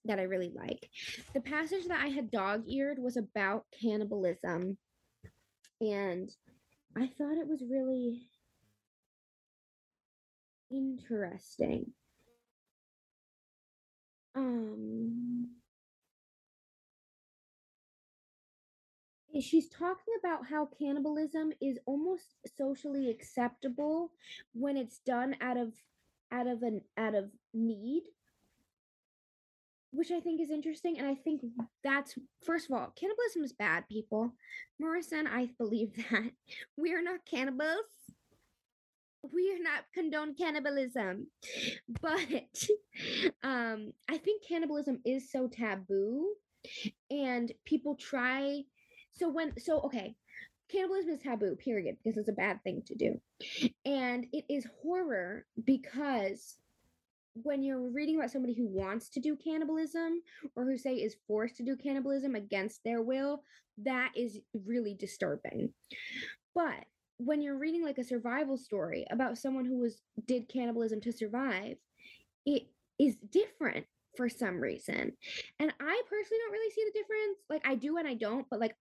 that I really like. The passage that I had dog eared was about cannibalism. And I thought it was really interesting. Um, she's talking about how cannibalism is almost socially acceptable when it's done out of out of an out of need which i think is interesting and i think that's first of all cannibalism is bad people. And i believe that we are not cannibals. We are not condone cannibalism. But um i think cannibalism is so taboo and people try so when so okay cannibalism is taboo period because it's a bad thing to do. And it is horror because when you're reading about somebody who wants to do cannibalism or who say is forced to do cannibalism against their will that is really disturbing. But when you're reading like a survival story about someone who was did cannibalism to survive it is different for some reason. And i personally don't really see the difference. Like i do and i don't but like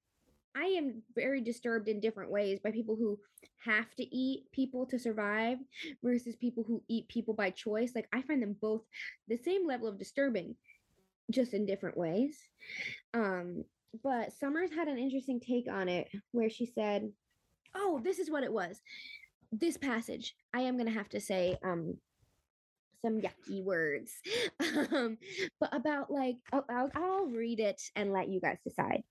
I am very disturbed in different ways by people who have to eat people to survive versus people who eat people by choice. Like I find them both the same level of disturbing, just in different ways. Um, but Summers had an interesting take on it where she said, Oh, this is what it was. this passage, I am gonna have to say um some yucky words. um, but about like I'll, I'll I'll read it and let you guys decide.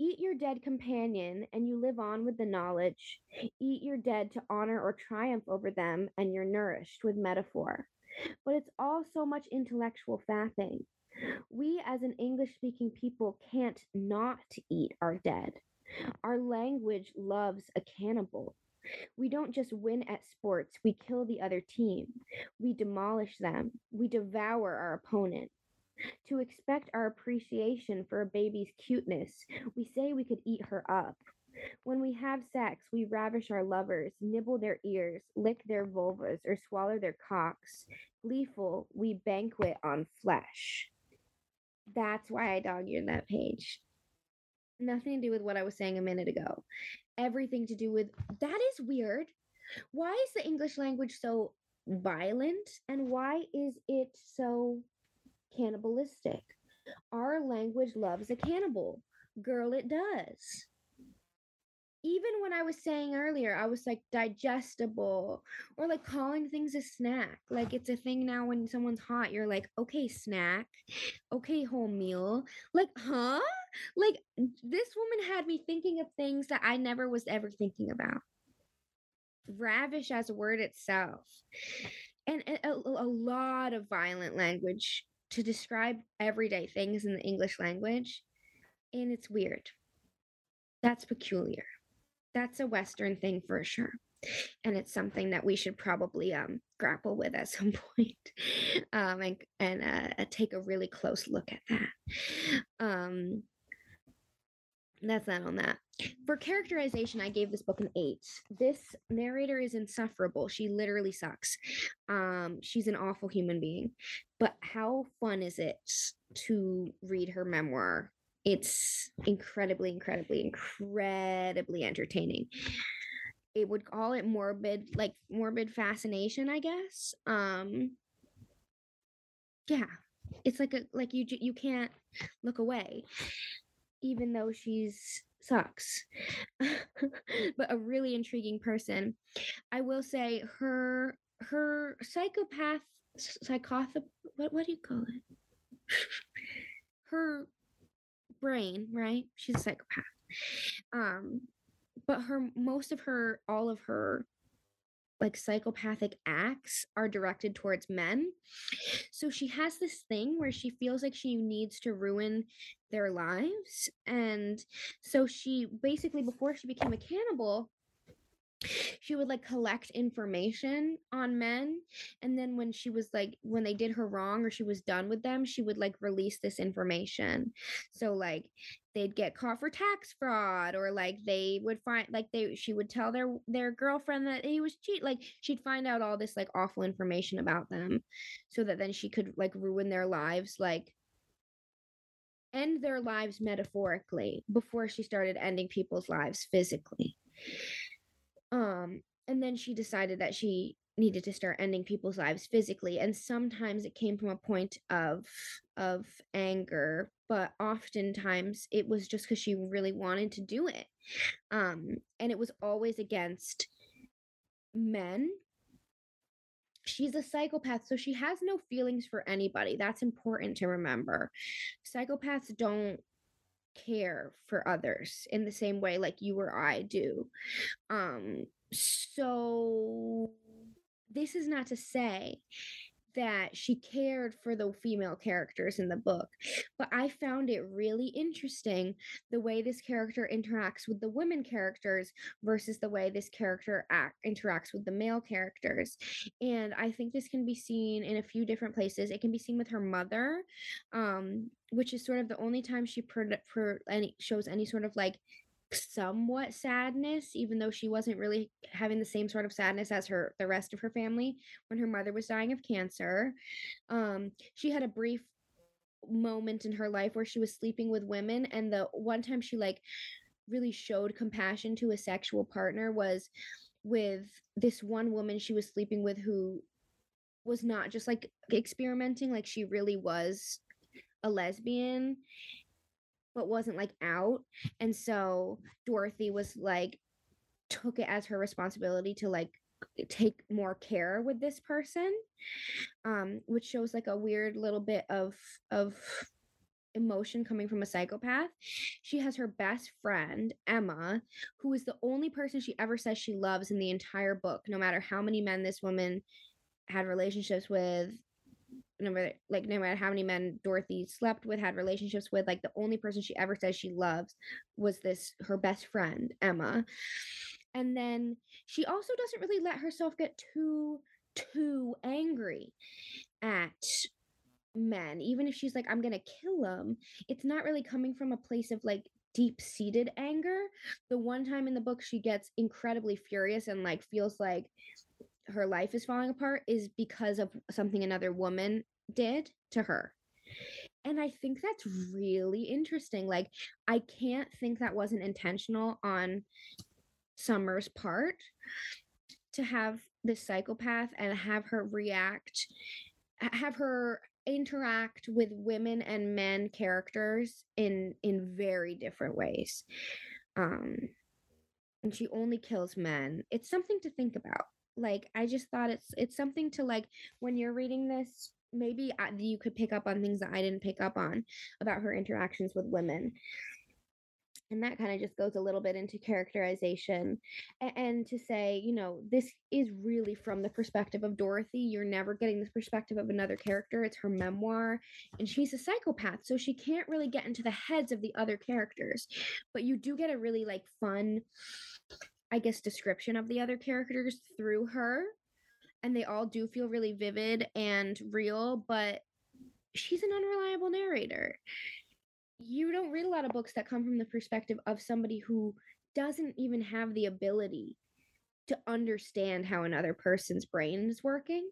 Eat your dead companion, and you live on with the knowledge. Eat your dead to honor or triumph over them, and you're nourished with metaphor. But it's all so much intellectual fapping. We, as an English speaking people, can't not eat our dead. Our language loves a cannibal. We don't just win at sports, we kill the other team. We demolish them. We devour our opponent. To expect our appreciation for a baby's cuteness, we say we could eat her up. When we have sex, we ravish our lovers, nibble their ears, lick their vulvas, or swallow their cocks. Gleeful, we banquet on flesh. That's why I dog in that page. Nothing to do with what I was saying a minute ago. Everything to do with that is weird. Why is the English language so violent and why is it so cannibalistic? Our language loves a cannibal. Girl, it does even when I was saying earlier, I was like digestible or like calling things a snack. Like it's a thing now when someone's hot, you're like, okay, snack, okay, whole meal. Like, huh? Like this woman had me thinking of things that I never was ever thinking about. Ravish as a word itself. And a, a lot of violent language to describe everyday things in the English language. And it's weird. That's peculiar that's a Western thing for sure. And it's something that we should probably um, grapple with at some point um, and, and uh, take a really close look at that. Um, that's that on that. For characterization, I gave this book an eight. This narrator is insufferable. She literally sucks. Um, she's an awful human being. But how fun is it to read her memoir it's incredibly, incredibly, incredibly entertaining. It would call it morbid, like morbid fascination, I guess. Um, yeah, it's like a like you you can't look away, even though she's sucks, but a really intriguing person. I will say her her psychopath psychoth what what do you call it? her brain, right? She's a psychopath. Um, but her most of her all of her like psychopathic acts are directed towards men. So she has this thing where she feels like she needs to ruin their lives. And so she basically, before she became a cannibal, she would like collect information on men and then when she was like when they did her wrong or she was done with them she would like release this information so like they'd get caught for tax fraud or like they would find like they she would tell their their girlfriend that he was cheat like she'd find out all this like awful information about them so that then she could like ruin their lives like end their lives metaphorically before she started ending people's lives physically. Um, and then she decided that she needed to start ending people's lives physically and sometimes it came from a point of of anger but oftentimes it was just because she really wanted to do it. Um and it was always against men she's a psychopath so she has no feelings for anybody that's important to remember psychopaths don't care for others in the same way like you or I do. Um so this is not to say that she cared for the female characters in the book. But I found it really interesting the way this character interacts with the women characters versus the way this character act interacts with the male characters. And I think this can be seen in a few different places. It can be seen with her mother, um, which is sort of the only time she per, per any shows any sort of like somewhat sadness even though she wasn't really having the same sort of sadness as her the rest of her family when her mother was dying of cancer. Um she had a brief moment in her life where she was sleeping with women and the one time she like really showed compassion to a sexual partner was with this one woman she was sleeping with who was not just like experimenting like she really was a lesbian but wasn't like out. And so Dorothy was like took it as her responsibility to like take more care with this person um which shows like a weird little bit of of emotion coming from a psychopath she has her best friend emma who is the only person she ever says she loves in the entire book no matter how many men this woman had relationships with no matter like no matter how many men dorothy slept with had relationships with like the only person she ever says she loves was this her best friend emma. And then she also doesn't really let herself get too too angry at men. Even if she's like i'm gonna kill him it's not really coming from a place of like deep seated anger. The one time in the book she gets incredibly furious and like feels like her life is falling apart is because of something another woman did to her and i think that's really interesting like i can't think that wasn't intentional on Summers' part to have this psychopath and have her react, have her interact with women and men characters in in very different ways. Um and she only kills men. It's something to think about. Like I just thought it's it's something to like when you're reading this maybe you could pick up on things that I didn't pick up on about her interactions with women. And that kind of just goes a little bit into characterization and, and, to say you know this is really from the perspective of dorothy. You're never getting this perspective of another character. It's her memoir. And she's a psychopath so she can't really get into the heads of the other characters. But you do get a really like fun i guess description of the other characters through her and they all do feel really vivid and real but she's an unreliable narrator you don't read a lot of books that come from the perspective of somebody who doesn't even have the ability to understand how another person's brain is working.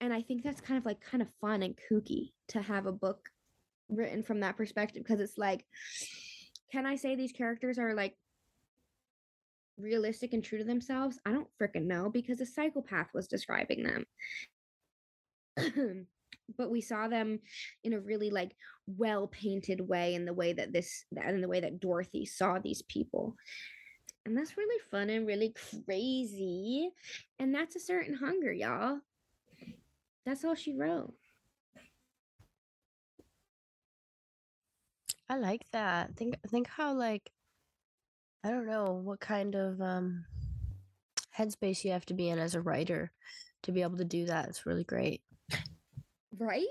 And I think that's kind of like kind of fun and kooky to have a book written from that perspective because it's like, can I say these characters are like realistic and true to themselves? I don't freaking know because a psychopath was describing them. but we saw them in a really like well painted way in the way that this and the way that Dorothy saw these people. And that's really fun and really crazy. And that's a certain hunger, y'all. That's all she wrote. I like that. Think think how like I don't know what kind of um headspace you have to be in as a writer to be able to do that. It's really great. Right?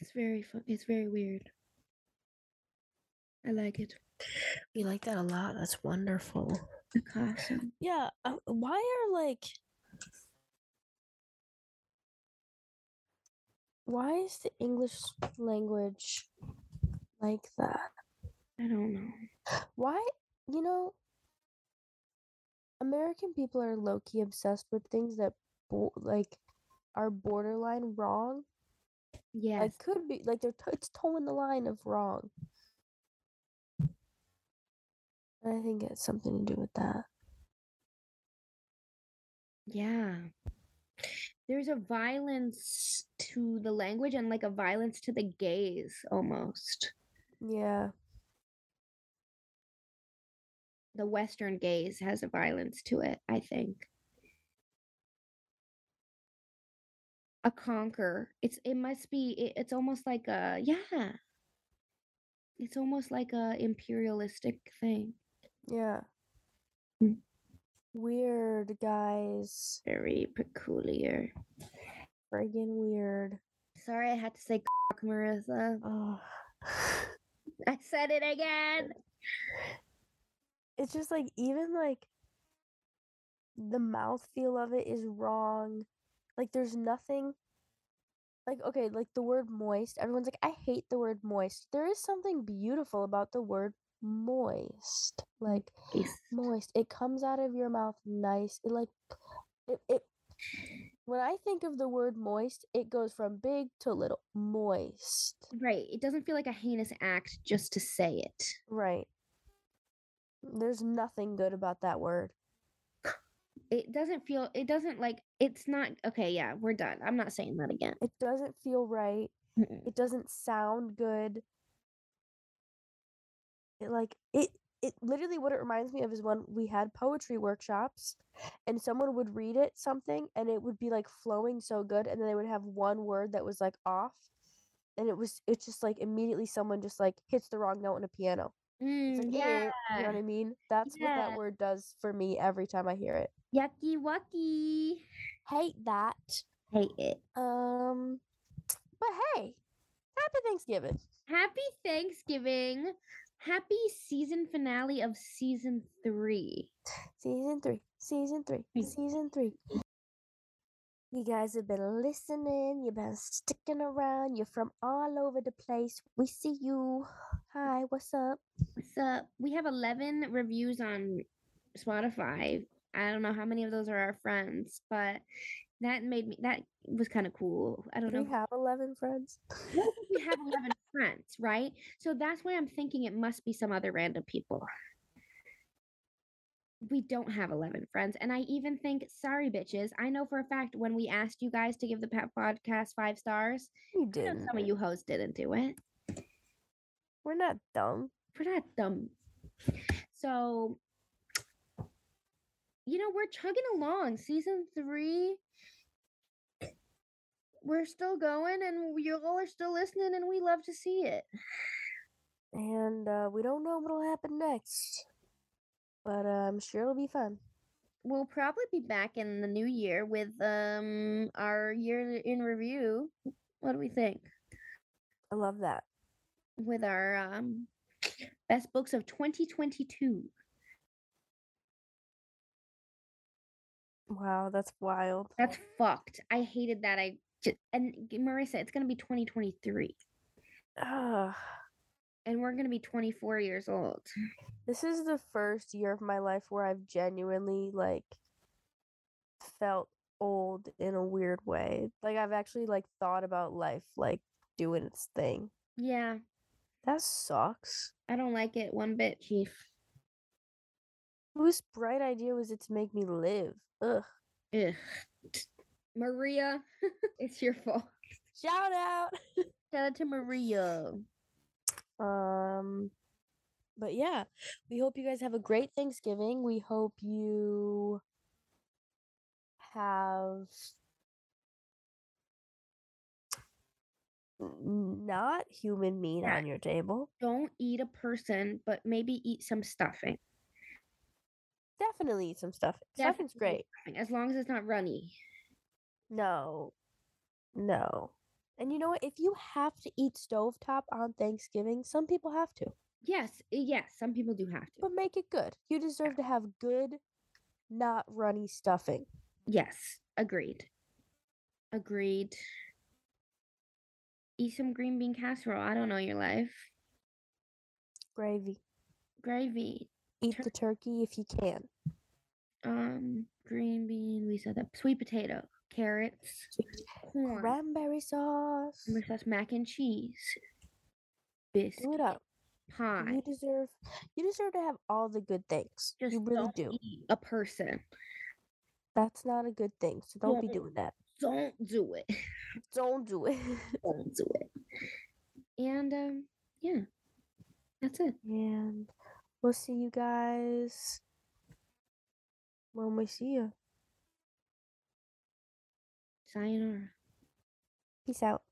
It's very fun. It's very weird. I like it. We like that a lot. That's wonderful. Awesome. Yeah. Uh, why are like. Why is the English language like that? I don't know. Why, you know, American people are low key obsessed with things that, bo- like, are borderline wrong. Yeah, it could be like they're t- it's toeing the line of wrong. And I think it's something to do with that. Yeah. There's a violence to the language and like a violence to the gaze almost. Yeah. The Western gaze has a violence to it, I think. a conquer. It's it must be it, it's almost like a yeah. It's almost like a imperialistic thing. Yeah. Mm. Weird, guys. Very peculiar. Friggin' weird. Sorry I had to say Marissa. Oh. I said it again. It's just like even like the mouth feel of it is wrong. Like there's nothing like okay, like the word moist. Everyone's like I hate the word moist. There is something beautiful about the word moist. Like Yes. moist. It comes out of your mouth nice. It like it, it when I think of the word moist, it goes from big to little. Moist. Right. It doesn't feel like a heinous act just to say it. Right. There's nothing good about that word. It doesn't feel it doesn't like it's not okay, yeah, we're done. I'm not saying that again. It doesn't feel right. Mm-mm. It doesn't sound good. It like it it literally what it reminds me of is when we had poetry workshops and someone would read it something and it would be like flowing so good and then they would have one word that was like off and it was it's just like immediately someone just like hits the wrong note on a piano. Mm, like, yeah. you know what I mean? That's what that word does for me every time I hear it. Yucky wucky. Hate that. Hate it. Um but hey, happy Thanksgiving. Happy Thanksgiving. Happy season finale of season three. Season three, season three, Mm. season three. You guys have been listening, you've been sticking around, you're from all over the place. We see you. Hi, what's up? What's up? We have 11 reviews on Spotify. I don't know how many of those are our friends, but that made me, that was kind of cool. I don't Do know. we have 11 friends? I don't think we have 11 friends, right? So that's why I'm thinking it must be some other random people. We don't have 11 friends. And I even think, sorry, bitches. I know for a fact when we asked you guys to give the pa- podcast five stars, know didn't. some of you hosts didn't do it. We're not dumb. We're not dumb. So, you know, we're chugging along. Season three, we're still going, and you all are still listening, and we love to see it. And uh, we don't know what'll happen next. But I'm sure it'll be fun. We'll probably be back in the new year with um our year in review. What do we think? I love that. With our um best books of 2022. Wow, that's wild. That's fucked. I hated that. I just, and Marissa, it's gonna be 2023. Ah, and we're going to be 24 years old. this is the first year of my life where I've genuinely like felt old in a weird way. Like I've actually like thought about life like doing its thing. Yeah, That sucks. I don't like it one bit, Chief. Whose bright idea was it to make me live? Ugh. Ugh. Maria, it's your fault. Shout out. Shout out to Maria. Um but yeah, we hope you guys have a great Thanksgiving. We hope you have not human meat on your table. Don't eat a person, but maybe eat some stuffing. Definitely eat some stuff. Stuffing's Definitely great. As long as it's not runny. No. No. And you know what? If you have to eat stovetop on Thanksgiving, some people have to. Yes, eh, yes, some people do have to. But make it good. You deserve to have good, not runny stuffing. Yes, agreed. Agreed. Eat some green bean casserole. I don't know your life. Gravy. Gravy. Eat Tur- the turkey if you can. Um, green bean. We said that. Sweet potato. Carrots. Corn. Cranberry sauce. Remember sauce, mac and cheese. Biscuit. Do it up. Pie. You deserve you deserve to have all the good things. Just you really do. a person. That's not a good thing. So don't be Don't. doing that. Don't do it. Don't do it. Don't do it. And um, yeah, that's it. and we'll see you guys when we see you. Sayonara. Peace out.